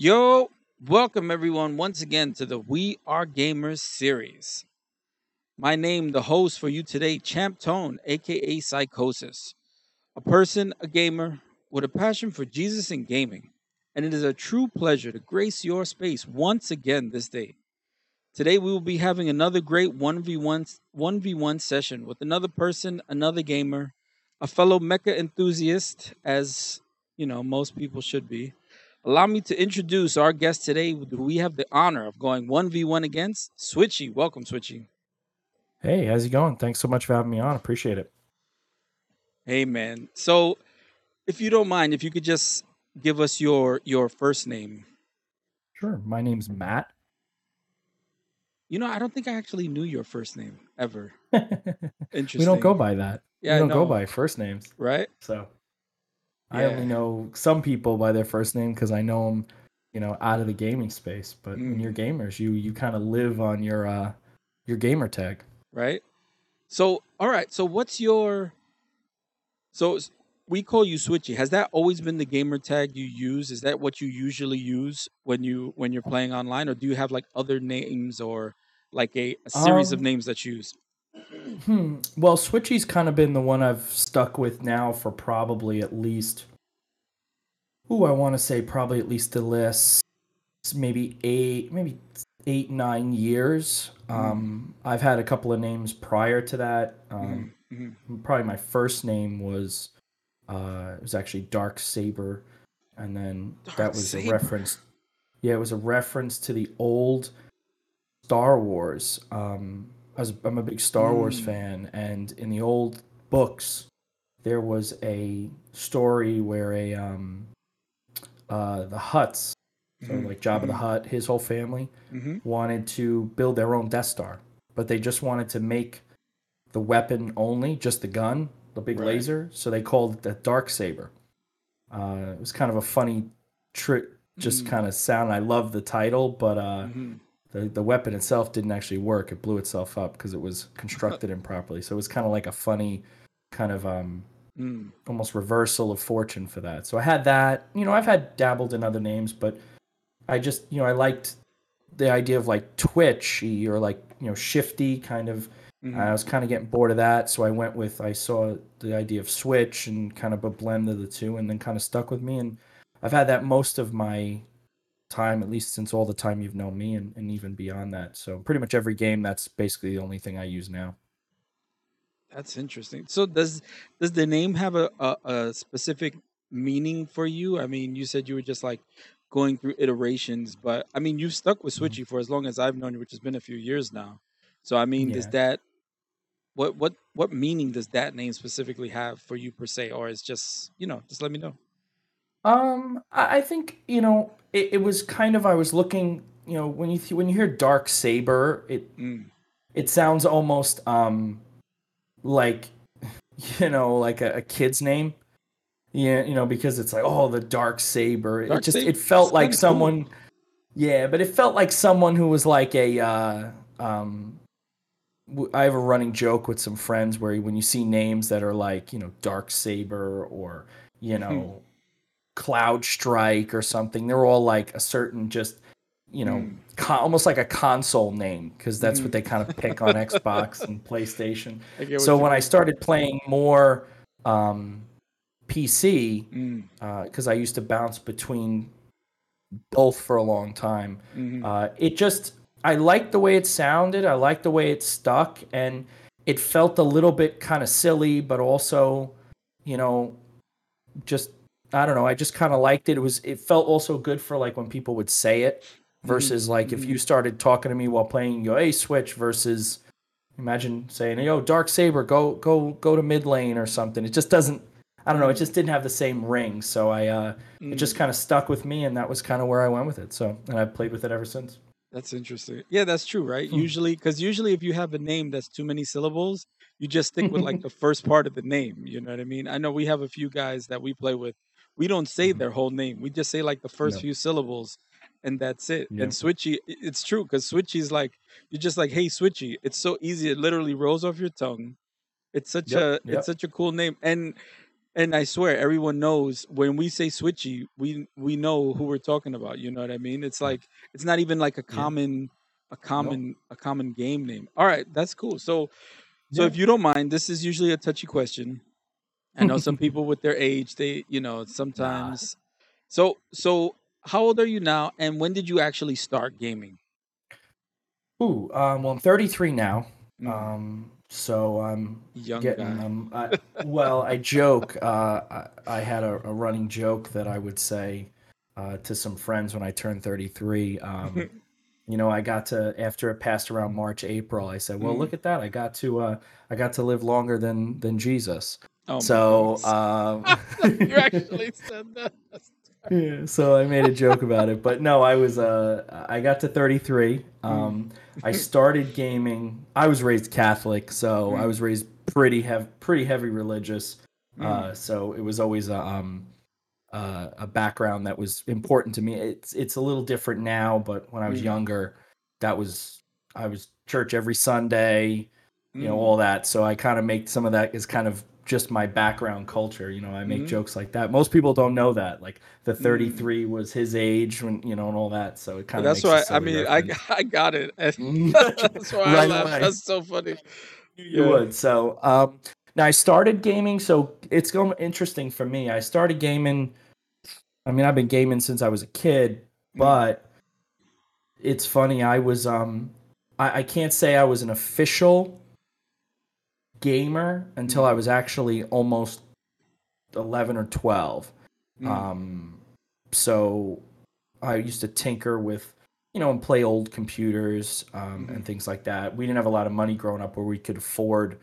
Yo, welcome everyone once again to the We R Gamers series. My name, the host for you today, Champ Tone, aka Sykosys, a person, a gamer with a passion for Jesus and gaming, and it is a true pleasure to grace your space once again this day. Today we will be having another great 1v1 1v1 session with another person, another gamer, a fellow mecha enthusiast as, you know, most people should be. Allow me to introduce our guest today. who We have the honor of going 1v1 against Switchy. Welcome, Switchy. Hey, how's it going? Thanks so much for having me on. Appreciate it. Hey man. So if you don't mind, if you could just give us your your first name. Sure. My name's Matt. You know, I don't think I actually knew your first name ever. Interesting. We don't go by that. Yeah, we don't go by first names. right? So I only know some people by their first name because I know them, you know, out of the gaming space. But when Mm. you're gamers, you you kind of live on your uh your gamer tag. Right? So, all right. So what's your So we call you Switchy. Has that always been the gamer tag you use? Is that what you usually use when you when you're playing online or do you have like other names or like a, a series of Um, names that you use? Hmm. Well, Switchy's kind of been the one I've stuck with now for probably at least. Ooh, I want to say probably at least the last maybe eight, maybe eight nine years. Mm. Um, I've had a couple of names prior to that. Um, Mhm, mhm. probably my first name was uh, it was actually Dark Saber, and then Dark that was Saber. a reference. Yeah, it was a reference to the old Star Wars. Um, was, I'm a big Star Wars Mm. fan, and in the old books, there was a story where a um, uh, the Hutts, so Mhm, like Jabba the mhm, Hutt, his whole family mhm. wanted to build their own Death Star, but they just wanted to make the weapon only, just the gun, the big Right. laser. So they called it the Dark Saber. Uh, it was kind of a funny trick, just Mm. kind of sound. I love the title, but uh, Mhm. The the weapon itself didn't actually work. It blew itself up because it was constructed improperly. So it was kind of like a funny, kind of um, Mm. almost reversal of fortune for that. So I had that. You know, I've had dabbled in other names, but I just, you know, I liked the idea of like twitchy or like, you know, shifty kind of. Mhm. I was kind of getting bored of that, so I went with I saw the idea of switch and kind of a blend of the two, and then kind of stuck with me. And I've had that most of my time, at least since all the time you've known me, and, and even beyond that. So pretty much every game, that's basically the only thing I use now. That's interesting. So does does the name have a, a, a specific meaning for you? I mean, you said you were just like going through iterations, but I mean, you've stuck with Mhm. Switchy for as long as I've known you, which has been a few years now. So I mean, does Yeah. that what what what meaning does that name specifically have for you per se, or is just you know, just let me know. Um, I I think you know it, it was kind of I was looking, you know, when you th- when you hear Dark Saber, it Mm. it sounds almost um like you know like a, a kid's name. Yeah, you know because it's like oh the Dark Saber. It just Saber it felt is like kinda cool. someone. Yeah, but it felt like someone who was like a uh, um. I have a running joke with some friends where when you see names that are like you know Dark Saber or you know Cloud Strike or something, they're all like a certain just you know Mm. co- almost like a console name because that's Mhm. what they kind of pick on Xbox and PlayStation. So when I started playing more um, PC, Mm. because I used to bounce between both for a long time, Mhm. uh, it just I liked the way it sounded. I liked the way it stuck, and it felt a little bit kind of silly, but also, you know, just I don't know. I just kind of liked it. It was it felt also good for like when people would say it Mhm. versus like if you started talking to me while playing, you go, "Hey, switch," versus imagine saying, "Yo, Dark Saber, go go go to mid lane or something." It just doesn't. I don't know. It just didn't have the same ring, so I uh, it just Mm. kind of stuck with me, and that was kind of where I went with it. So, and I've played with it ever since. That's interesting. Yeah, that's true, right? Hmm. Usually, because usually if you have a name that's too many syllables, you just stick with like the first part of the name. You know what I mean? I know we have a few guys that we play with. We don't say Mhm. their whole name. We just say like the first Yep. few syllables, and that's it. And Switchy, it's true because Switchy's like you're just like, hey, Switchy. It's so easy. It literally rolls off your tongue. It's such Yep. a it's such a cool name. And and I swear everyone knows when we say switchy, we we know who we're talking about. You know what I mean? It's like it's not even like a Yeah. common a Nope. common a common game name. All right, that's cool. So so Yeah. if you don't mind, this is usually a touchy question. I know some people with their age, they you know sometimes. So so how old are you now, and when did you actually start gaming? Ooh, um, well, I'm 33 now. Mm, Um, so I'm young getting um, I, well, I joke. Uh, I, I had a, a running joke that I would say uh, to some friends when I turned 33. Um, you know, I got to after it passed around March, April. I said, "Well, Mm. look at that! I got to uh, I got to live longer than than Jesus." Oh So, um, you actually said that. Yeah, so I made a joke about it, but no, I was uh I got to 33. Mm. Um I started gaming. I was raised Catholic, so I Mm. was raised pretty have pretty heavy religious. Mm. Uh so it was always a um uh, a background that was important to me. It's it's a little different now, but when I was younger, that was I was church every Sunday, you know, all that. So I kind of make some of that is kind of just my background culture. You know, I make Mhm. jokes like that. Most people don't know that. Like the Mm. 33 was his age when you know and all that. So it kind of That's why I mean I reference. I got it. Mm. That's why I right laughed. away. That's so funny. You Yeah. would. So um now I started gaming, so it's going interesting for me. I started gaming I mean, I've been gaming since I was a kid, Mm. but it's funny, I was um I, I can't say I was an official gamer until I Mm. was actually almost 11 or 12. Mm. Um, so I used to tinker with, you know, and play old computers um, Mhm. and things like that. We didn't have a lot of money growing up where we could afford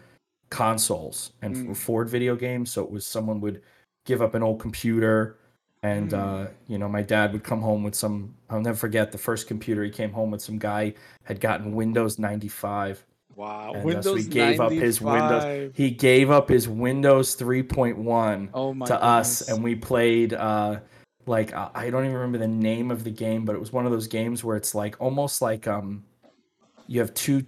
consoles and Mm. afford video games. So it was someone would give up an old computer. And Mm. uh, you know, my dad would come home with some. I'll never forget the first computer. He came home with some guy had gotten Windows ninety five, Wow. and Windows he gave up his Windows. 95. He gave up his Windows three point one Oh my to us and we played uh like uh, I don't even remember the name of the game but it was one of those games where it's like almost like um you have two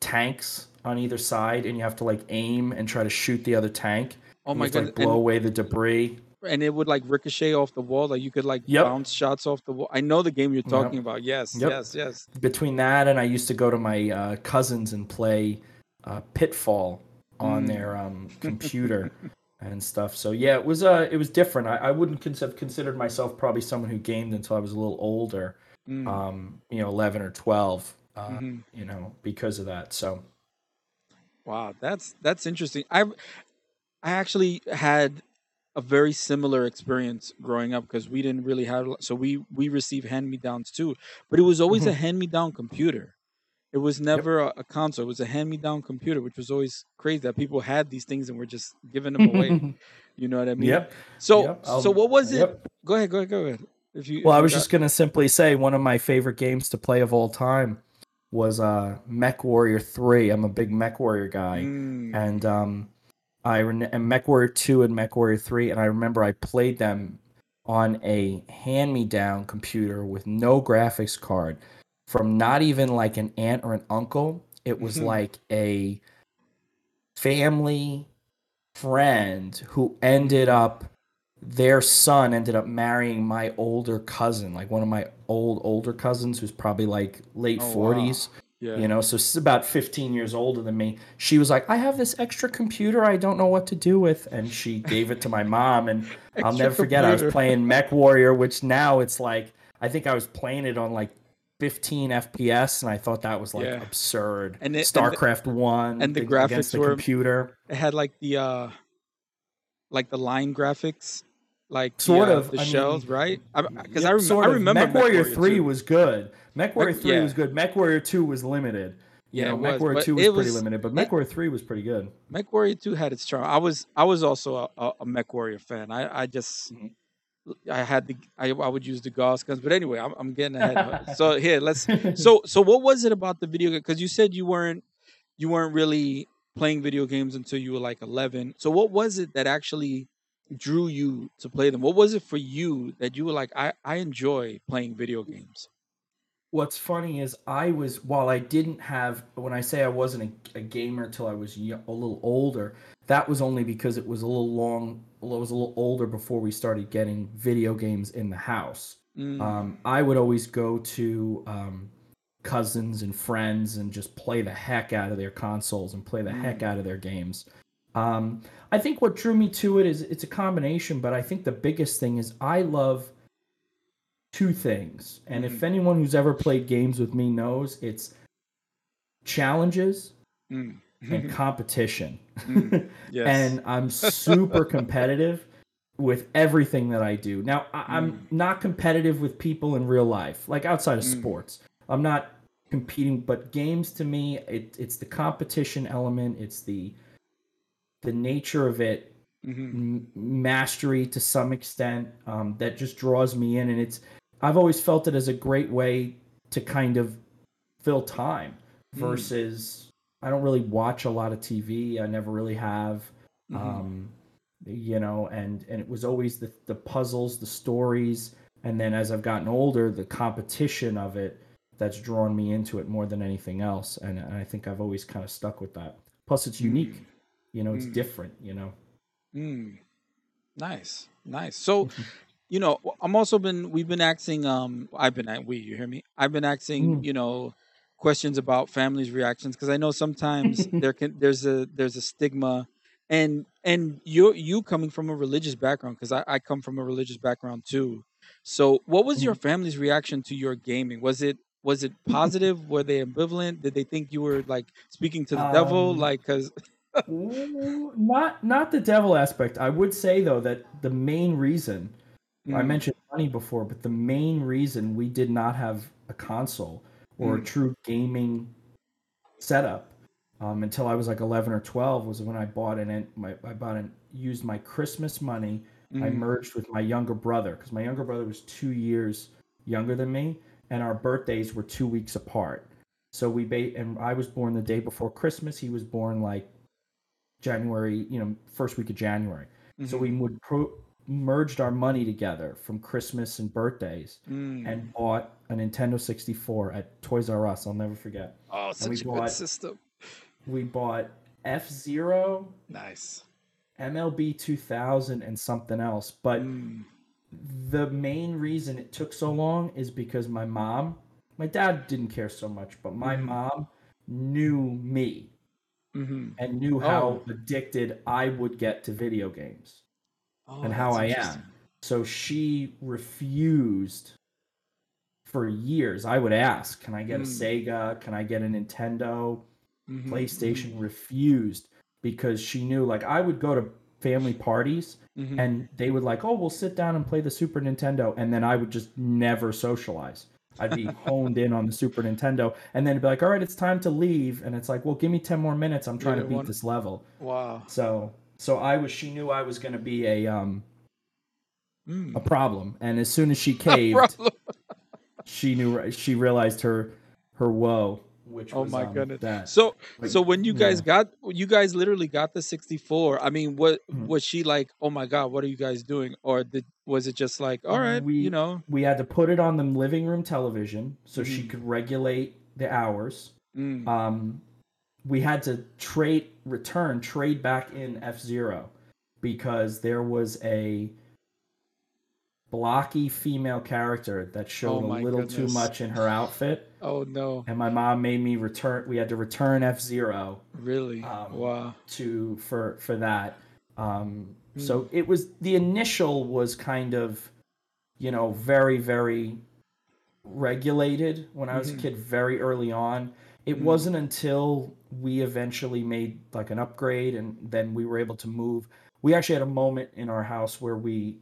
tanks on either side and you have to like aim and try to shoot the other tank Oh my to like blow And away the debris and it would like ricochet off the wall. Like you could like Yep. bounce shots off the wall. I know the game you're Yep. talking about. Yes, Yep. yes, yes. between that and I used to go to my uh, cousins and play uh, Pitfall on Mm. their um, computer and stuff. So yeah, it was uh, it was different. I, I wouldn't cons- have considered myself probably someone who gamed until I was a little older. Mm. um, you know, 11 or 12, uh, Mhm. you know, because of that. So, Wow, that's that's interesting. I I actually had a very similar experience growing up because we didn't really have so we we received hand me downs too, but it was always a Mhm. hand me down computer. It was never a, a console. It was a hand me down computer, which was always crazy that people had these things and were just giving them away. You know what I mean? yep. So yep. so what was it? Yep. Go ahead, go ahead, go ahead. If you Well, if I was got- just to simply say one of my favorite games to play of all time was uh, Mech Warrior 3. I'm a big Mech Warrior guy. Mm, And um, I and MechWarrior 2 and MechWarrior 3. And I remember I played them on a hand me down computer with no graphics card from not even like an aunt or an uncle. It was Mhm. like a family friend who ended up their son ended up marrying my older cousin like one of my old older cousins who's probably like late Oh, wow. 40s yeah. you know so she's about 15 years older than me. She was like i have this extra computer i don't know what to do with and she gave it to my mom and i'll never forget i was playing mech warrior which now it's like i think i was playing it on like 15 fps and i thought that was like Yeah. absurd. And it- and the- starcraft 1 and the graphics the were- computer. It had like the uh like the line graphics, like the, Sort uh, of, the I shells, mean, right? Because Yep, I, rem- sort I remember Mech Warrior, Warrior 3 2. was good. Mech Warrior 3 yeah. was good. Mech Warrior 2 was limited. You Yeah, know, Mech was, Warrior 2 was pretty was- limited, but Mech Warrior 3 was pretty good. Mech Warrior 2 had its charm. I was I was also a, a, Mech Warrior fan. I, I just Mhm. I had the I, I would use the Gauss guns, but anyway, I'm, I'm getting ahead. so here, let's so so what was it about the video game? Because you said you weren't you weren't really playing video games until you were like 11. So what was it that actually drew you to play them? What was it for you that you were like, I I enjoy playing video games? what's funny is I was while I didn't have when I say I wasn't a, a gamer till I was y- a little older, that was only because it was a little long. It was a little older before we started getting video games in the house. Mm. Um, I would always go to um, cousins and friends and just play the heck out of their consoles and play the heck out of their games. Um, I think what drew me to it is it's a combination, but I think the biggest thing is I love two things. And if anyone who's ever played games with me knows, it's challenges Mm. and competition. Mm. Yes. and I'm super competitive with everything that I do. Now, I- Mm. I'm not competitive with people in real life, like outside of Mm. sports. I'm not competing, but games to me, it, it's the competition element. It's the the nature of it, Mhm. m- mastery to some extent um, that just draws me in, and it's. I've always felt it as a great way to kind of fill time Mm. versus I don't really watch a lot of TV. I never really have. Mhm. Um, you know, and and it was always the the puzzles, the stories, and then as I've gotten older, the competition of it that's drawn me into it more than anything else. And, and I think I've always kind of stuck with that. Plus, it's unique. You know, it's Mm. different. You know. Mm. Nice, nice. So, you know, I'm also been we've been asking. Um, I've been at we. You hear me? I've been asking. Mm. You know, questions about families' reactions because I know sometimes there can there's a there's a stigma, and and you you coming from a religious background because I, I come from a religious background too. So, what was your family's reaction to your gaming? Was it was it positive? Were they ambivalent? Did they think you were like speaking to the devil? Um, Like, because not not the devil aspect. I would say though that the main reason I Mm. mentioned money before, but the main reason we did not have a console or a Mm. true gaming setup um, until I was like 11 or 12 was when I bought an my I bought and used my Christmas money. I Mm. merged with my younger brother because my younger brother was two years younger than me, and our birthdays were two weeks apart. So we ba- and I was born the day before Christmas. He was born like January, you know, first week of January. So Mhm. we would pro- merged our money together from Christmas and birthdays Mm. and bought a Nintendo 64 at Toys R Us. I'll never forget. Oh, we such a good system. We bought F Zero, Nice. MLB 2000, and something else. But Mm. the main reason it took so long is because my mom, my dad didn't care so much, but my Mhm. mom knew me hmm and knew how Oh. addicted I would get to video games. Oh, and how I am. So she refused for years. I would ask, "Can I get a Mm. Sega? Can I get a Nintendo?" Mhm, PlayStation refused because she knew like I would go to family parties mhm, mhm. and they would like, "Oh, we'll sit down and play the Super Nintendo." And then I would just never socialize. I'd be honed in on the Super Nintendo and then be like, "All right, it's time to leave." And it's like, "Well, give me 10 more minutes. I'm trying Yeah, to beat one- this level." Wow. So, so I was she knew I was going to be a um Mm. a problem. And as soon as she caved, she knew she realized her her woe, which Oh was my um, goodness. that. So, Like, so when you guys yeah. got, you guys literally got the 64. I mean, what Mhm. was she like? Oh my God, what are you guys doing? Or did was it just like, all right, We- you know? we had to put it on the living room television so she Mhm. could regulate the hours. Mm. Um, we had to trade return trade back in F Zero because there was a blocky female character that showed Oh a little too much in her outfit, Oh no, and my mom made me return. We had to return F Zero really? Um, wow. to for for that. Um, Hmm. So it was the initial was kind of, you know, very very regulated when I was Mhm. a kid. Very early on, it Mhm. wasn't until we eventually made like an upgrade and then we were able to move. We actually had a moment in our house where we,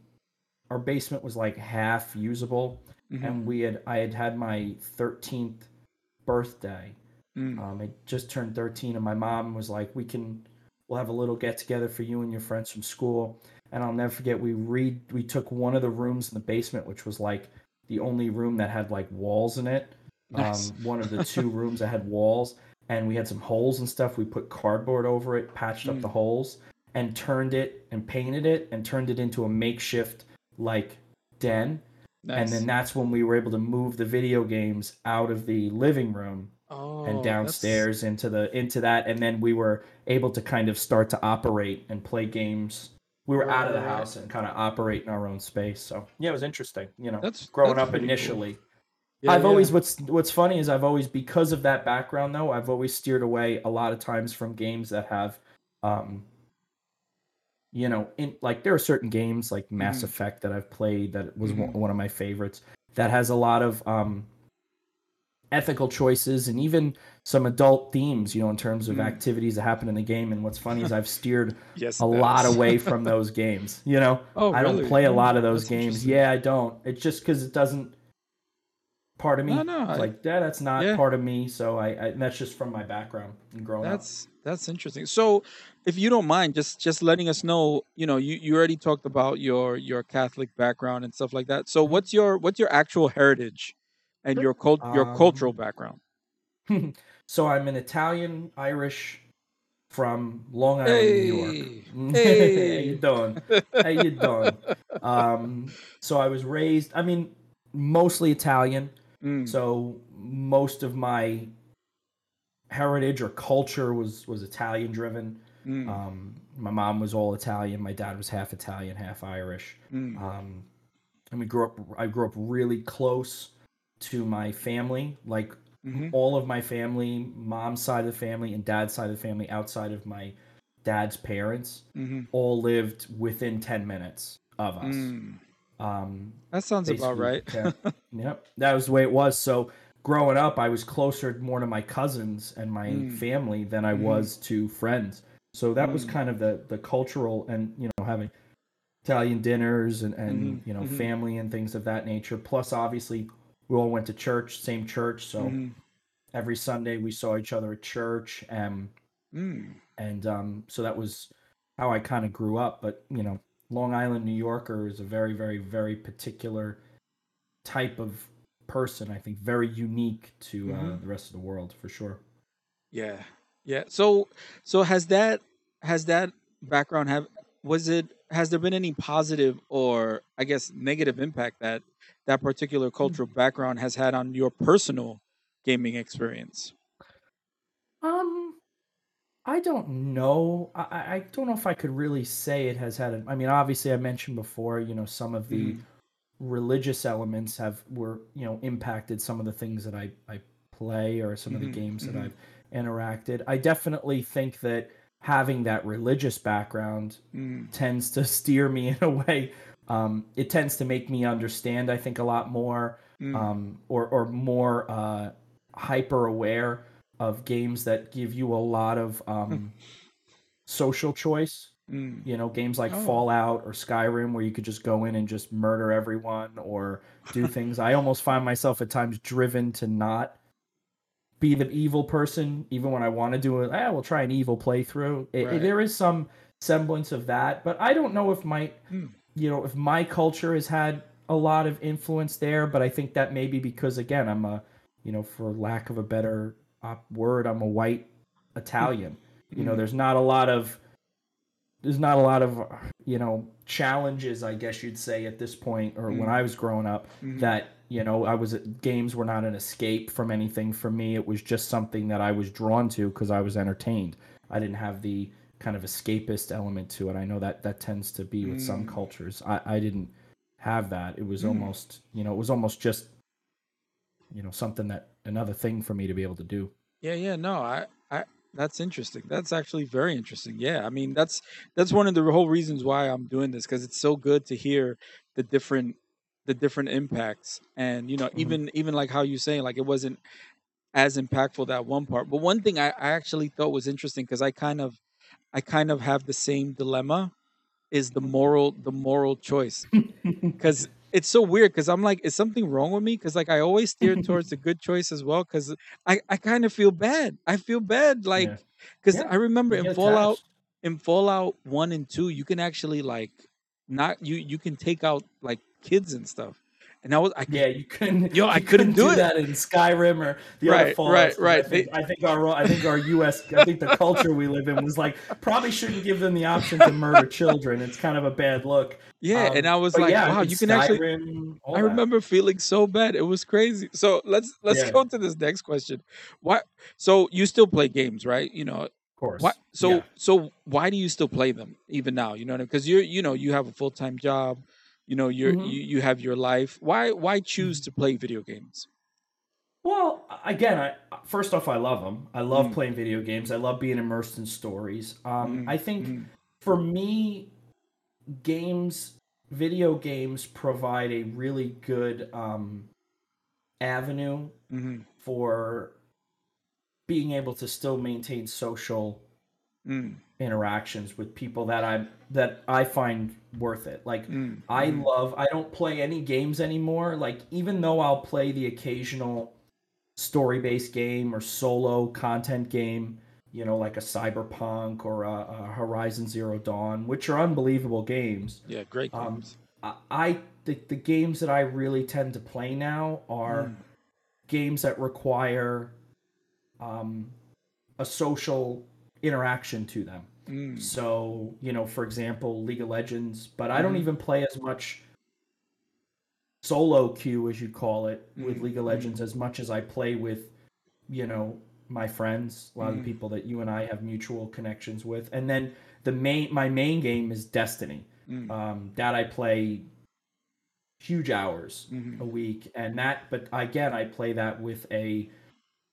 our basement was like half usable, Mhm. and we had I had had my thirteenth birthday Mm. um, I just turned 13, and my mom was like, "We can, we'll have a little get together for you and your friends from school." And I'll never forget. We read, we took one of the rooms in the basement, which was like the only room that had like walls in it. Nice. Um, one of the two rooms that had walls, and we had some holes and stuff. We put cardboard over it, patched up Mm. the holes, and turned it and painted it and turned it into a makeshift like den. And then that's when we were able to move the video games out of the living room Oh, and that's downstairs into the into that. And then we were able to kind of start to operate and play games. We were right, out of the house and kind of operate in our own space. So yeah it was interesting you know That's growing that's up pretty cool. initially. Yeah, i've yeah. always what's what's funny is i've always because of that background though i've always steered away a lot of times from games that have um you know in like there are certain games like mass Mhm. effect that i've played that was one Mhm. one of my favorites that has a lot of um ethical choices and even some adult themes you know in terms of Mm. activities that happen in the game and what's funny is i've steered Yes, a lot away from those games you know Oh, I don't really? play a lot of those that's games. Yeah, I don't. It's just because it doesn't. Part of me, No, no, I- like yeah, that's not yeah. part of me. So I, I that's just from my background and growing up. That's that's interesting. So, if you don't mind, just just letting us know, you know, you, you already talked about your your Catholic background and stuff like that. So, what's your what's your actual heritage and your cult your cultural Um, background? so I'm an Italian Irish from Long Island, New York. Hey, How you hey. doing? How you doing? Um, so I was raised. I mean, mostly Italian. Mm, So most of my heritage or culture was was Italian driven. mm, Um, my mom was all Italian. My dad was half Italian, half Irish. mm, Um, and we grew up. I grew up really close to my family. Like mhm, all of my family, mom's side of the family and dad's side of the family, outside of my dad's parents, mhm, all lived within ten minutes of us. mm. Um, That sounds about right. yeah. Yep, that was the way it was. So growing up, I was closer more to my cousins and my Mm. family than I Mhm. was to friends. So that was Mm. kind of the the cultural and you know having Italian dinners and and Mhm, you know mhm. family and things of that nature. Plus, obviously, we all went to church, same church. So Mhm, every Sunday we saw each other at church. and mm. and um, so that was how I kind of grew up. But you know, Long Island, New Yorker is a very, very, very particular type of person. I think very unique to uh, Mhm. the rest of the world for sure. Yeah. Yeah. So so has that has that background have was it has there been any positive or I guess negative impact that that particular cultural background has had on your personal gaming experience? Um, I don't know. I, I I don't know if I could really say it has had. A, I mean, obviously, I mentioned before. You know, some of the Mhm. religious elements have were you know impacted some of the things that I I play or some of the Mhm, games that mhm. I've interacted. I definitely think that having that religious background Mm, tends to steer me in a way. Um, it tends to make me understand. I think a lot more, mm, um, or or more uh, hyper aware of games that give you a lot of um, social choice. mm. You know, games like Oh. Fallout or Skyrim, where you could just go in and just murder everyone or do things. I almost find myself at times driven to not be the evil person, even when I want to do it. Ah, we'll try an evil playthrough. It- Right. there is some semblance of that, but I don't know if my, Hmm. you know, if my culture has had a lot of influence there. But I think that may be because again, I'm a, you know, for lack of a better word, I'm a white Italian. You know, Mm. there's not a lot of there's not a lot of you know challenges i guess you'd say at this point or when Mm. i was growing up Mhm. that you know i was games were not an escape from anything for me it was just something that i was drawn to because i was entertained i didn't have the kind of escapist element to it i know that that tends to be with some Mm. cultures i i didn't have that it was Mm. almost you know it was almost just you know something that another thing for me to be able to do Yeah, yeah, no, I, I, that's interesting. That's actually very interesting. Yeah, I mean, that's that's one of the whole reasons why I'm doing this because it's so good to hear the different, the different impacts, and you know, Mhm. even even like how you saying like it wasn't as impactful that one part. But one thing I, I actually thought was interesting because I kind of, I kind of have the same dilemma, is the moral the moral choice because it's so weird because I'm like, is something wrong with me? Because like I always steer towards the good choice as well. Because I, I kind of feel bad. I feel bad, like because Yeah, I remember in Fallout attached. in Fallout one and two, you can actually like not you you can take out like kids and stuff. And I was I Yeah, you couldn't. Yo, I you couldn't do it. that in Skyrim or the Right, other Fallouts. right, right. I think, I think our I think our U.S. I think the culture we live in was like probably shouldn't give them the option to murder children. It's kind of a bad look. yeah, and Um, I was like, yeah, wow, you can actually. Skyrim, all I that. remember feeling so bad. It was crazy. So let's let's Yeah. go to this next question. Why? So you still play games, right? You know, of course. Why, so Yeah. so why do you still play them even now? You know, because you're you know you have a full time job, you know you're Mhm. you, you have your life. Why why choose to play video games? Well, again, I first off, I love them. I love Mm. playing video games. I love being immersed in stories. Um, Mhm, I think mhm. for me, games, video games provide a really good um, avenue Mhm, for being able to still maintain social mm, interactions with people that I that I find worth it. Like mm, I mm, love I don't play any games anymore. Like even though I'll play the occasional story-based game or solo content game, you know, like a Cyberpunk or a, a Horizon Zero Dawn, which are unbelievable games. yeah, great Um, games. I, I the, the games that I really tend to play now are Mm, games that require um, a social interaction to them. mm, So, you know, for example, League of Legends, but I don't Mhm. even play as much solo queue as you call it with Mhm, League of Legends as much as I play with, you know, my friends, a lot of the people that you and I have mutual connections with. And then the main my main game is Destiny. mm, Um that I play huge hours mhm, a week and that but again I play that with a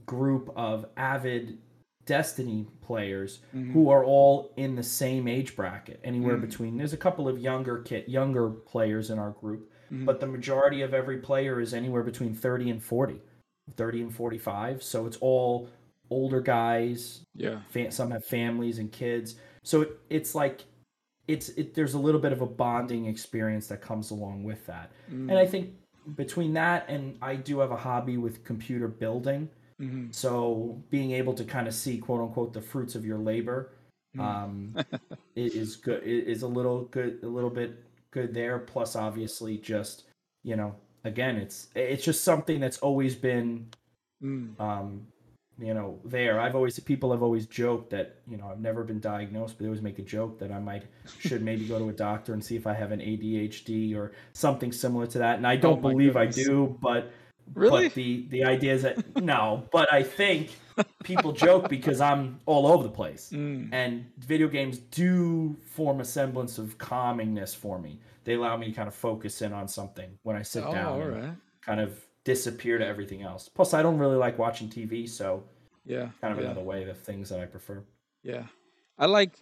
group of avid Destiny players mhm, who are all in the same age bracket, anywhere Mm. between. There's a couple of younger kit, younger players in our group, mhm. but the majority of every player is anywhere between 30 and 40, 30 and 45. So it's all older guys. yeah, Fa- some have families and kids. So it, it's like it's it, there's a little bit of a bonding experience that comes along with that. mm, And I think between that and I do have a hobby with computer building. Mhm, So being able to kind of see quote unquote the fruits of your labor Mm. um, is good. Is a little good, a little bit good there. Plus, obviously, just you know, again, it's it's just something that's always been mm, um, you know there. I've always people have always joked that you know I've never been diagnosed, but they always make a joke that I might should maybe go to a doctor and see if I have an ADHD or something similar to that. And I don't Oh believe I do, but Really? but the the idea is that no, but I think people joke because I'm all over the place, mm, and video games do form a semblance of calmingness for me. They allow me to kind of focus in on something when I sit oh, down all and kind of disappear to everything else. Plus, I don't really like watching TV, so yeah, kind of yeah. another way of things that I prefer. Yeah. I like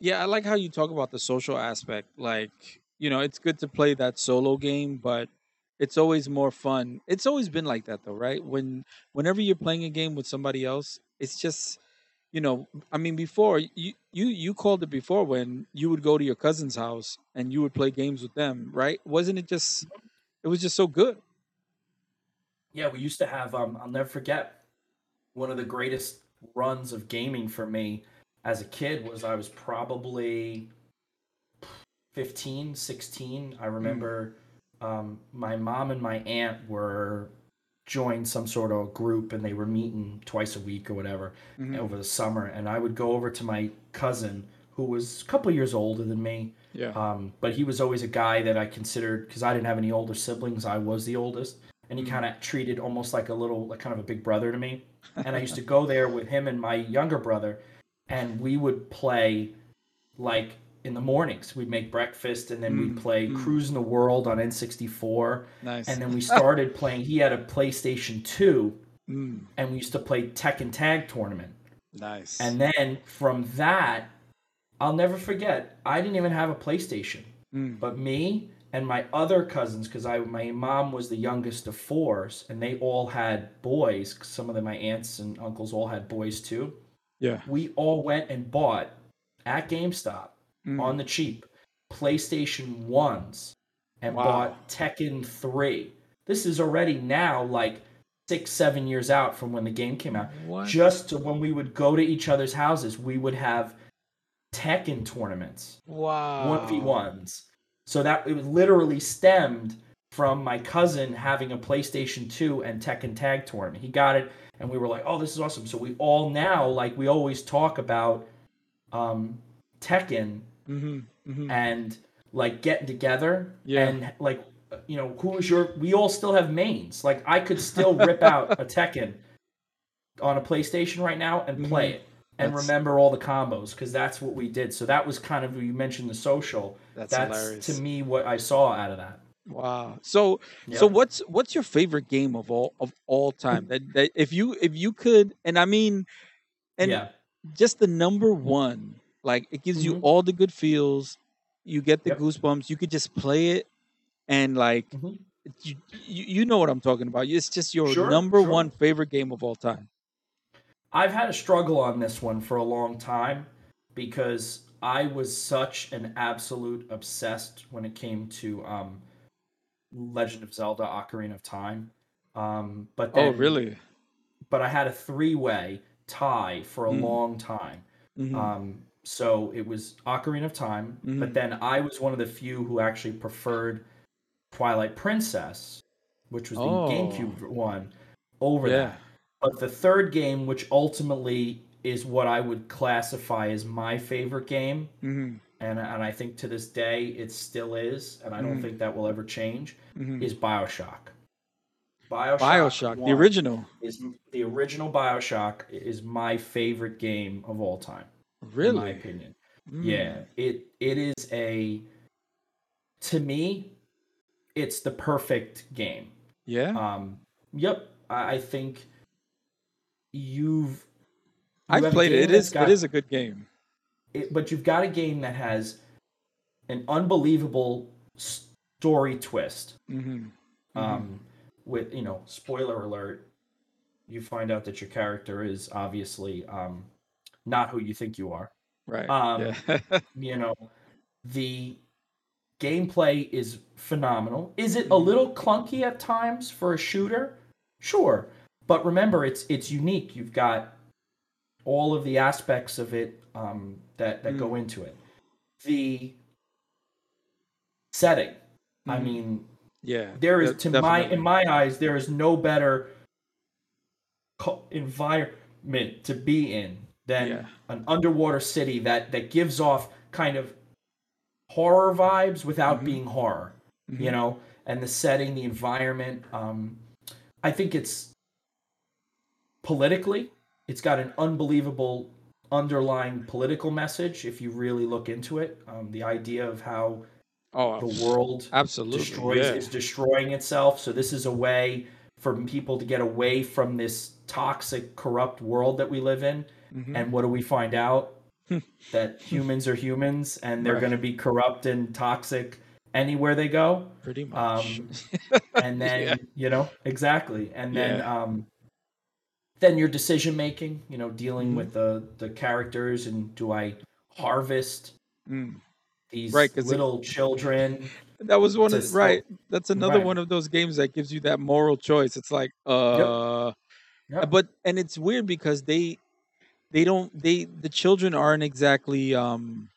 yeah, I like how you talk about the social aspect. Like, you know, it's good to play that solo game, but it's always more fun. It's always been like that though, right? When whenever you're playing a game with somebody else, it's just you know, I mean before you you you called it before when you would go to your cousin's house and you would play games with them, right? Wasn't it just it was just so good. Yeah, we used to have. Um, I'll never forget one of the greatest runs of gaming for me as a kid was I was probably 15, 16. I remember um, my mom and my aunt were joined some sort of group and they were meeting twice a week or whatever Mhm. over the summer. And I would go over to my cousin who was a couple years older than me. Yeah. Um, but he was always a guy that I considered because I didn't have any older siblings. I was the oldest, and he Mhm. kind of treated almost like a little, like kind of a big brother to me. And I used to go there with him and my younger brother, and we would play like in the mornings. We'd make breakfast, and then Mm, we'd play mm. Cruising the World on N64. nice. And then we started playing. He had a PlayStation Two, Mm, and we used to play Tekken Tag Tournament. nice. And then from that, I'll never forget. I didn't even have a PlayStation. Mm, But me and my other cousins, because I my mom was the youngest of fours, and they all had boys. Some of them, my aunts and uncles, all had boys too. yeah. We all went and bought at GameStop Mm, on the cheap PlayStation ones and Wow. bought Tekken three. This is already now like six, seven years out from when the game came out. what? Just to when we would go to each other's houses, we would have Tekken tournaments wow. one v ones. So that it literally stemmed from my cousin having a PlayStation 2 and Tekken Tag Tournament. He got it, and we were like, "Oh, this is awesome!" So we all now like we always talk about um, Tekken Mm-hmm. Mm-hmm. and like getting together Yeah. and like you know who is your we all still have mains like i could still rip out a tekken on a playstation right now and play it and Mm-hmm. That's- remember all the combos because that's what we did so that was kind of you mentioned the social That's, that's hilarious. to me what i saw out of that Wow. So so what's what's your favorite game of all of all time? That that if you if you could and I mean and yeah just the number one, like it gives you Mhm. all the good feels. You get the Yep. goosebumps. You could just play it and like Mhm. you, you you know what I'm talking about. It's just your Sure, number sure. one favorite game of all time. I've had a struggle on this one for a long time because I was such an absolute obsessed when it came to um, Legend of Zelda: Ocarina of Time. Um, but Oh, really? But I had a three-way tie for a Mm. long time. Mhm. Um, so it was Ocarina of Time, Mhm. but then I was one of the few who actually preferred Twilight Princess, which was the Oh. GameCube one, over Yeah. that. But the third game, which ultimately is what I would classify as my favorite game, Mhm. and and I think to this day it still is, and I don't Mhm. think that will ever change, Mhm. is Bioshock. Bioshock, Bioshock, the original. is the original Bioshock is my favorite game of all time, in my Really? opinion. Mm. Yeah, it it is a to me, it's the perfect game. Yeah. Um, yep, I, I think you've. you I've played it. It is got- it is a good game. it- but you've got a game that has an unbelievable story twist. Mhm. Um, with you know, spoiler alert, you find out that your character is obviously um, not who you think you are. Right. Um, yeah. You know, the gameplay is phenomenal. Is it a Mhm. little clunky at times for a shooter? Sure, but remember, it's it's unique. You've got all of the aspects of it um, that that go into it. The setting. I Mhm. mean, yeah. there is to my in my eyes there is no better co- environment to be in than Yeah. an underwater city that that gives off kind of horror vibes without Mhm. being horror you Mhm. know and the setting the environment um i think it's politically it's got an unbelievable underlying political message if you really look into it um, the idea of how Oh, the world absolutely. destroys yeah. is destroying itself. So this is a way for people to get away from this toxic, corrupt world that we live in. Mhm. And what do we find out? that humans are humans and they're Right. going to be corrupt and toxic anywhere they go. Pretty much. Um, And then, Yeah. you know, exactly. And then, Yeah. um, then your decision making, you know, dealing Mhm. with the the characters and do I harvest Mm. these Right, 'cause it- little children? That was one of right. That's another Right. one of those games that gives you that moral choice. It's like, uh, Yep. but and it's weird because they they don't they the children aren't exactly um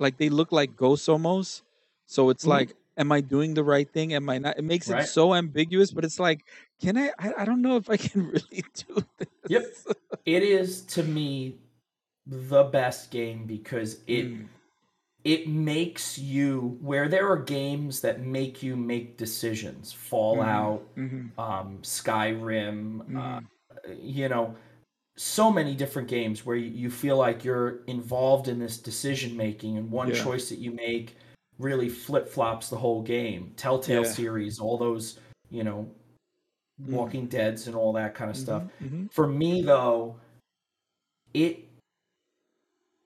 like they look like ghosts almost. So it's Mhm. like, am I doing the right thing? Am I not? It makes Right. it so ambiguous. But it's like, can I, I? I don't know if I can really do this. Yep. it is to me the best game because it Mm. it makes you where there are games that make you make decisions fallout Mhm. um skyrim uh, Mhm. you know so many different games where you, you feel like you're involved in this decision making and one Yeah. choice that you make really flip-flops the whole game telltale Yeah. series all those you know Mm. walking deads and all that kind of stuff Mhm. Mhm. for me though it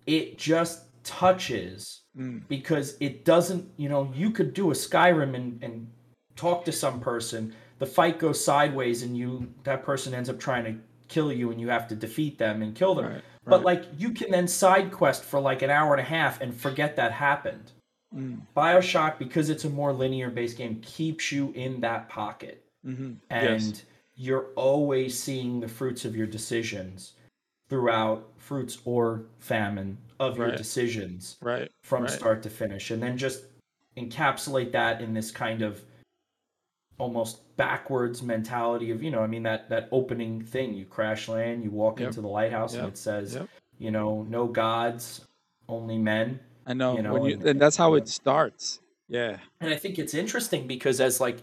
it just touches Mm. because it doesn't you know you could do a skyrim and, and talk to some person the fight goes sideways and you that person ends up trying to kill you and you have to defeat them and kill them Right. but like you can then side quest for like an hour and a half and forget that happened Mm. bioshock because it's a more linear based game keeps you in that pocket Mhm. and yes. you're always seeing the fruits of your decisions throughout fruits or famine of your decisions Right. from right. start to finish and then just encapsulate that in this kind of almost backwards mentality of you know I mean that that opening thing you crash land you walk Yep. into the lighthouse and it says Yep. you know no gods only men I know, you know, when you, and- and that's how it starts. Yeah. and I think it's interesting because as like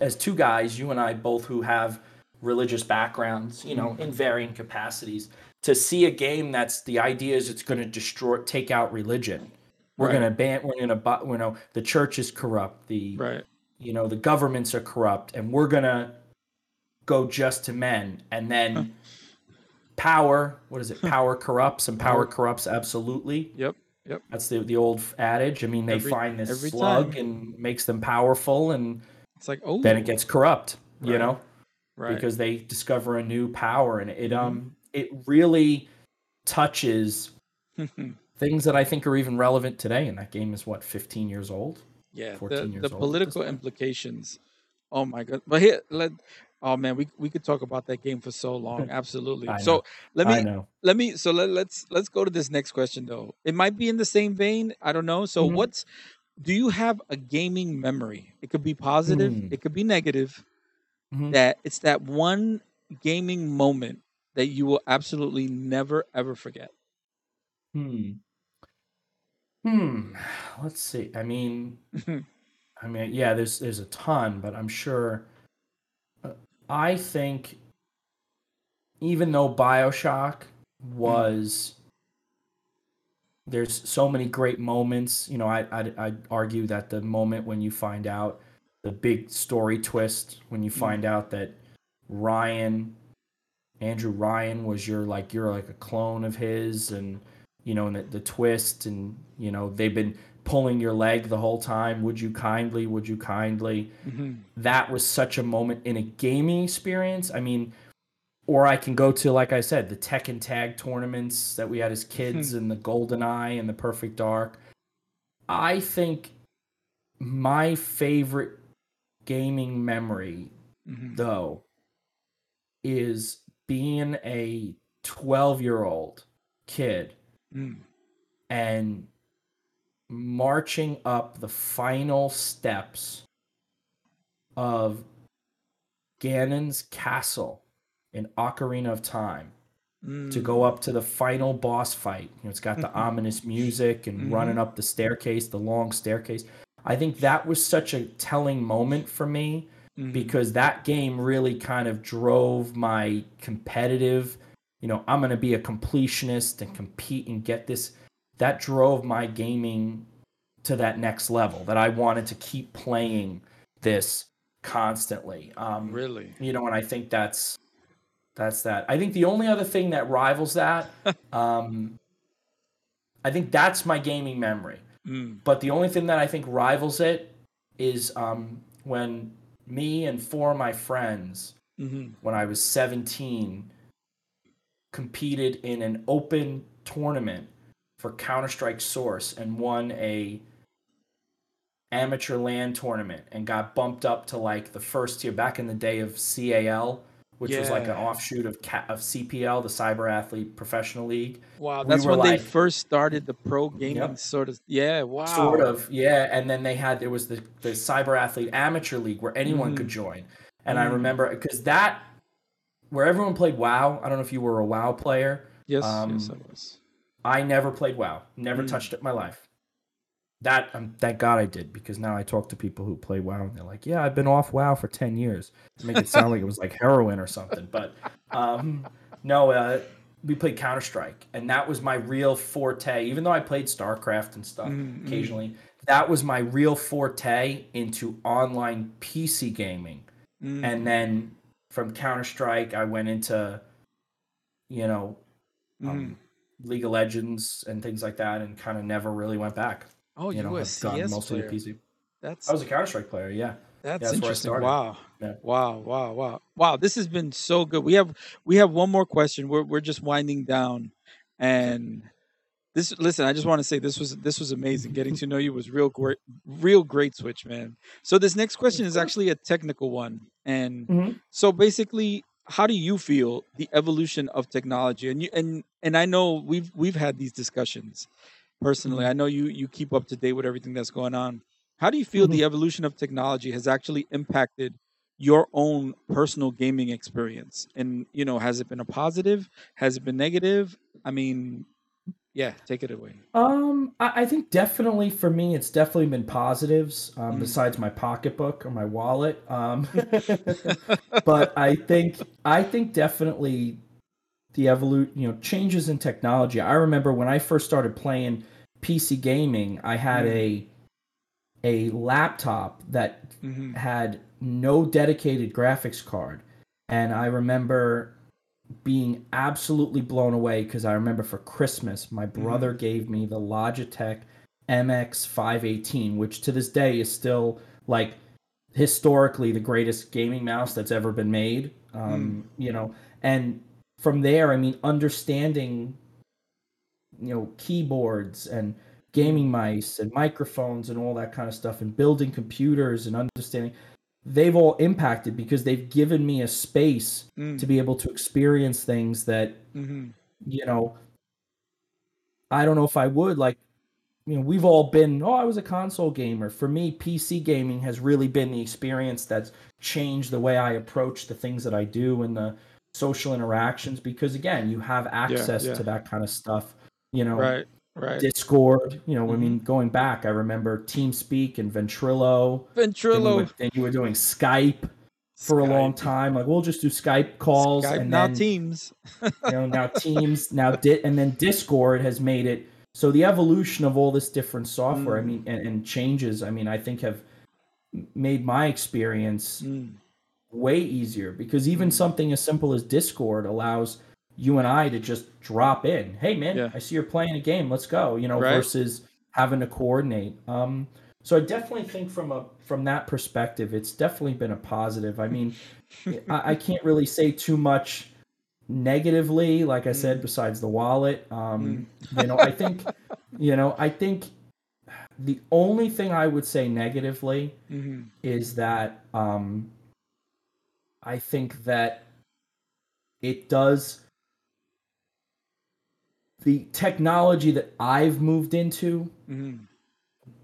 as two guys, you and I both who have religious backgrounds, you know, mm-hmm. in varying capacities, to see a game that's the idea is it's going to destroy, take out religion. We're Right. going to ban. We're going to, you know, the church is corrupt. The Right. You know the governments are corrupt, and we're going to go just to men, and then power. What is it? Power corrupts, and power corrupts absolutely. Yep. Yep. That's the the old adage. I mean, they Every- find this slug time. and makes them powerful, and It's like, oh, then it gets corrupt. You know, right. because they discover a new power, and it Mhm. um it really touches things that I think are even relevant today. And that game is what 15 years old. Yeah. 14 The, the political implications. Oh my god. But here, let. Oh man, we we could talk about that game for so long. Absolutely. So let me know. let me so let, let's let's go to this next question though. It might be in the same vein. I don't know. So Mhm. what's do you have a gaming memory? It could be positive. Hmm. It could be negative. Mhm. That it's that one gaming moment that you will absolutely never ever forget. Hmm. Hmm. Let's see. I mean, I mean, yeah. There's there's a ton, but I'm sure. uh, I think, even though Bioshock was, there's so many great moments. You know, I I'd, I'd argue that the moment when you find out the big story twist, when you Mm. find out that Ryan, Andrew Ryan was your like you're like a clone of his, and you know, and the, the twist, and you know they've been pulling your leg the whole time. Would you kindly? Would you kindly? Mhm. that was such a moment in a gaming experience. I mean, or I can go to, like I said, the Tekken Tag tournaments that we had as kids and the Golden Eye and the Perfect Dark. I think my favorite gaming memory, Mhm. though, is being a 12 year old kid Mm. and marching up the final steps of Ganon's castle in Ocarina of Time to Mm. go up to the final boss fight. You know, it's got the Mhm. ominous music and Mhm. running up the staircase, the long staircase. I think that was such a telling moment for me Mhm. because that game really kind of drove my competitive you know i'm going to be a completionist and compete and get this that drove my gaming to that next level that i wanted to keep playing this constantly um really. you know and i think that's that's that i think the only other thing that rivals that um i think that's my gaming memory Mm. but the only thing that I think rivals it is um, when me and four of my friends, Mhm. when I was 17, competed in an open tournament for Counter Strike Source and won a amateur LAN tournament and got bumped up to like the first tier back in the day of CAL, which was like an offshoot of Ca- of CPL, the Cyber Athlete Professional League. Wow, that's were when they first started the pro gaming Yep. sort of. Yeah, wow. Sort of, yeah. And then they had there was the the Cyber Athlete Amateur League where anyone Mhm. could join. And I Mm. remember because that where everyone played WoW. I don't know if you were a WoW player. Yes, um, yes, I was. I never played WoW. Never Mm. touched it in my life. That um, thank God I did because now I talk to people who play WoW and they're like, "Yeah, I've been off WoW for ten years." To make it sound like it was like heroin or something. But um, no, uh, we played Counter Strike, and that was my real forte. Even though I played StarCraft and stuff Mhm, mhm. occasionally, that was my real forte into online PC gaming. Mm. And then from Counter Strike, I went into, you know, um, League of Legends and things like that, and kind of never really went back. oh, you, you know, were a CS mostly player. PC. That's I was a Counter Strike player, yeah. that's that's where I interesting. started. Wow. Yeah. Wow, wow, wow. Wow, this has been so good. We have we have one more question. We're we're just winding down. And this listen, I just want to say this was this was amazing. Getting to know you was real great real great switch, man. So this next question is actually a technical one. And Mhm. so basically how do you feel the evolution of technology and you and and i know we've we've had these discussions personally Mhm. i know you you keep up to date with everything that's going on how do you feel Mhm. the evolution of technology has actually impacted your own personal gaming experience and you know has it been a positive has it been negative i mean yeah take it away Um, I, I think definitely for me, it's definitely been positives. Um, Mm. besides my pocketbook or my wallet. Um, but I think I think definitely the evolution you know, changes in technology. I remember when I first started playing PC gaming, I had Mm. a a laptop that Mhm. had no dedicated graphics card, and I remember being absolutely blown away because I remember for Christmas my mm-hmm. brother gave me the Logitech MX 518, which to this day is still like historically the greatest gaming mouse that's ever been made. Um, mm. You know, and from there, I mean, understanding, you know, keyboards and gaming mm. mice and microphones and all that kind of stuff, and building computers and understanding, they've all impacted because they've given me a space Mm. to be able to experience things that Mhm. you know i don't know if i would like you know we've all been oh i was a console gamer for me pc gaming has really been the experience that's changed the way i approach the things that i do and the social interactions because again you have access yeah. to that kind of stuff you know right right discord you know i Mhm. mean going back i remember teamspeak and ventrilo ventrilo then you were doing skype for a long time like we'll just do skype calls Skype, and now then teams you know now teams now di- and then discord has made it so the evolution of all this different software i Mm. mean and, and changes i mean i think have made my experience Mm. way easier because even Mm. something as simple as discord allows you and i to just drop in hey man Yeah. i see you're playing a game let's go you know Right. versus having to coordinate um so i definitely think from a from that perspective it's definitely been a positive i mean I, I can't really say too much negatively like i said Mm. besides the wallet um you know i think you know i think the only thing i would say negatively Mhm. is that um i think that it does the technology that i've moved into Mhm.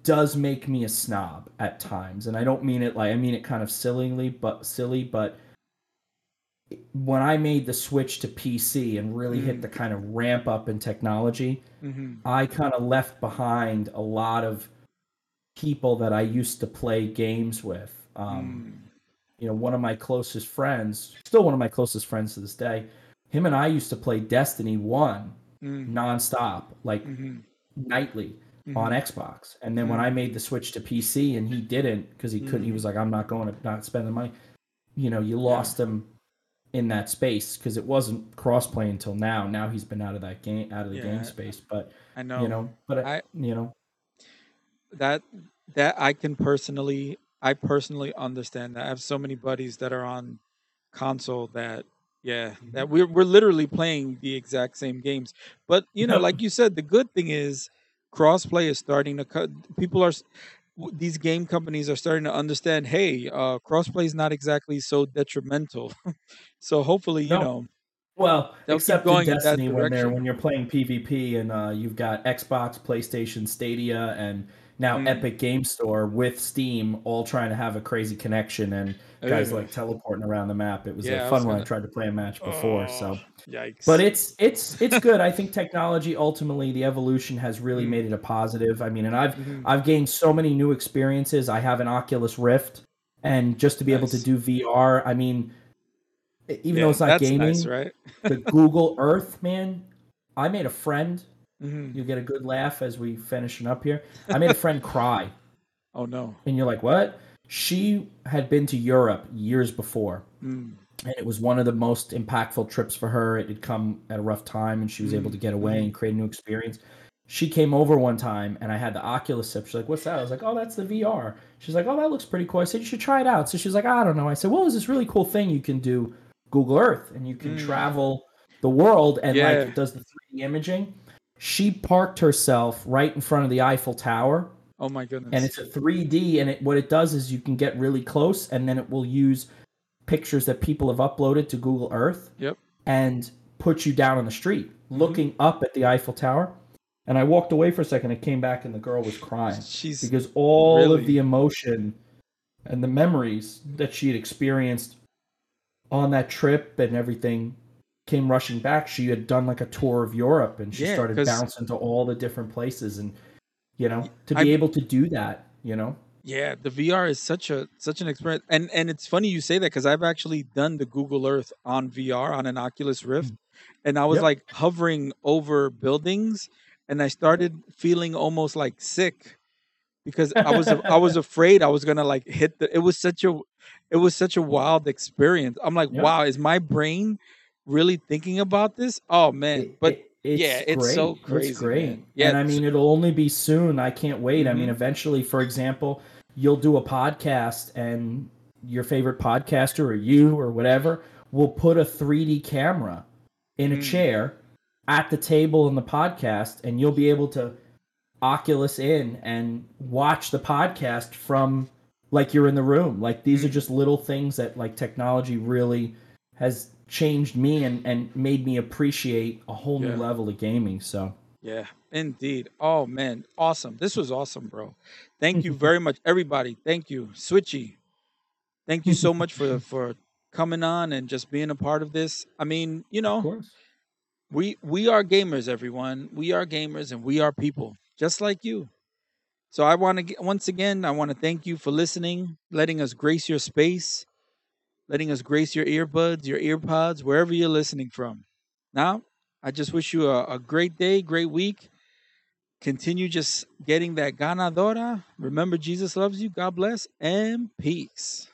does make me a snob at times and i don't mean it like i mean it kind of sillily but silly but when i made the switch to pc and really hit Mm. the kind of ramp up in technology Mhm. i kind of left behind a lot of people that i used to play games with um, Mm. you know one of my closest friends still one of my closest friends to this day him and i used to play destiny 1 Mm. nonstop like Mhm. nightly Mhm. on Xbox. And then when Mm. I made the switch to PC and he didn't because he couldn't, he Mm. was like, I'm not going to not spending money. You know, you lost him in that space because it wasn't crossplay until now. Now he's been out of that game, out of the Yeah. game space. But I know. you know, but I, I- you know, that that I can personally I personally understand that. I have so many buddies that are on console that yeah, that we're we're literally playing the exact same games. But you know, like you said, the good thing is crossplay is starting to cut people are these game companies are starting to understand, hey, uh crossplay is not exactly so detrimental. so hopefully, you No. know, well, They'll except going in in Destiny when they're when you're playing PvP and uh, you've got Xbox, PlayStation, Stadia, and now Mm. Epic Game Store with Steam all trying to have a crazy connection and guys like teleporting around the map. It was Yeah, was fun one. I gonna- tried to play a match before. so. Oh, yikes. but it's it's it's good. I think technology ultimately the evolution has really Mm. made it a positive. I mean, and I've Mhm. I've gained so many new experiences. I have an Oculus Rift, and just to be able to do VR, I mean, even Yeah, though it's not that's gaming, nice, right? the Google Earth, man, I made a friend. Mhm. You get a good laugh as we finishing up here. I made a friend cry, Oh no. and you're like, what? She had been to Europe years before Mm. and it was one of the most impactful trips for her. It had come at a rough time, and she was able Mm, to get away mhm. and create a new experience. She came over one time, and I had the Oculus Sip. She's like, "What's that?" I was like, "Oh, that's the VR." She's like, "Oh, that looks pretty cool." I said, "You should try it out." So she's like, "I don't know." I said, "Well, there's this really cool thing you can do, Google Earth, and you can Mm. travel the world, and Yeah. like it does the 3D imaging." She parked herself right in front of the Eiffel Tower, Oh my goodness. and it's a 3D. And it what it does is you can get really close, and then it will use pictures that people have uploaded to Google Earth Yep. and put you down on the street Mm-hmm. looking up at the Eiffel Tower. And I walked away for a second. I came back, and the girl was crying She's because all Really? of the emotion and the memories that she had experienced on that trip and everything came rushing back. She had done like a tour of Europe and she Yeah, started bouncing to all the different places and you know, to be I- able to do that, you know. Yeah, the VR is such a such an experience, and and it's funny you say that because I've actually done the Google Earth on VR on an Oculus Rift, hmm. and I was Yep. like hovering over buildings, and I started feeling almost like sick because I was I was afraid I was gonna like hit the. It was such a it was such a hmm. wild experience. I'm like, Yep. wow, is my brain really thinking about this? Oh man, It- but it- it's yeah, it's so great. crazy, It's great. man. Yeah, and I mean, it'll only be soon. I can't wait. I mean, Mhm. eventually, for example, you'll do a podcast, and your favorite podcaster or you or whatever will put a 3D camera in a Mm. chair at the table in the podcast, and you'll be able to Oculus in and watch the podcast from like you're in the room. Like these are Mm. just little things that like technology really has changed me and and made me appreciate a whole Yeah. new level of gaming. So Yeah, indeed. Oh man, awesome. This was awesome, bro. Thank you very much, everybody. Thank you, Switchy. Thank you so much for for coming on and just being a part of this. I mean, you know, of course. we we are gamers, everyone. We are gamers, and we are people, just like you. So I want to once again, I want to thank you for listening, letting us grace your space, letting us grace your earbuds, your earpods, wherever you're listening from. Now, I just wish you a, a great day, great week. Continue just getting that ganadora. Remember, Jesus loves you. God bless and peace.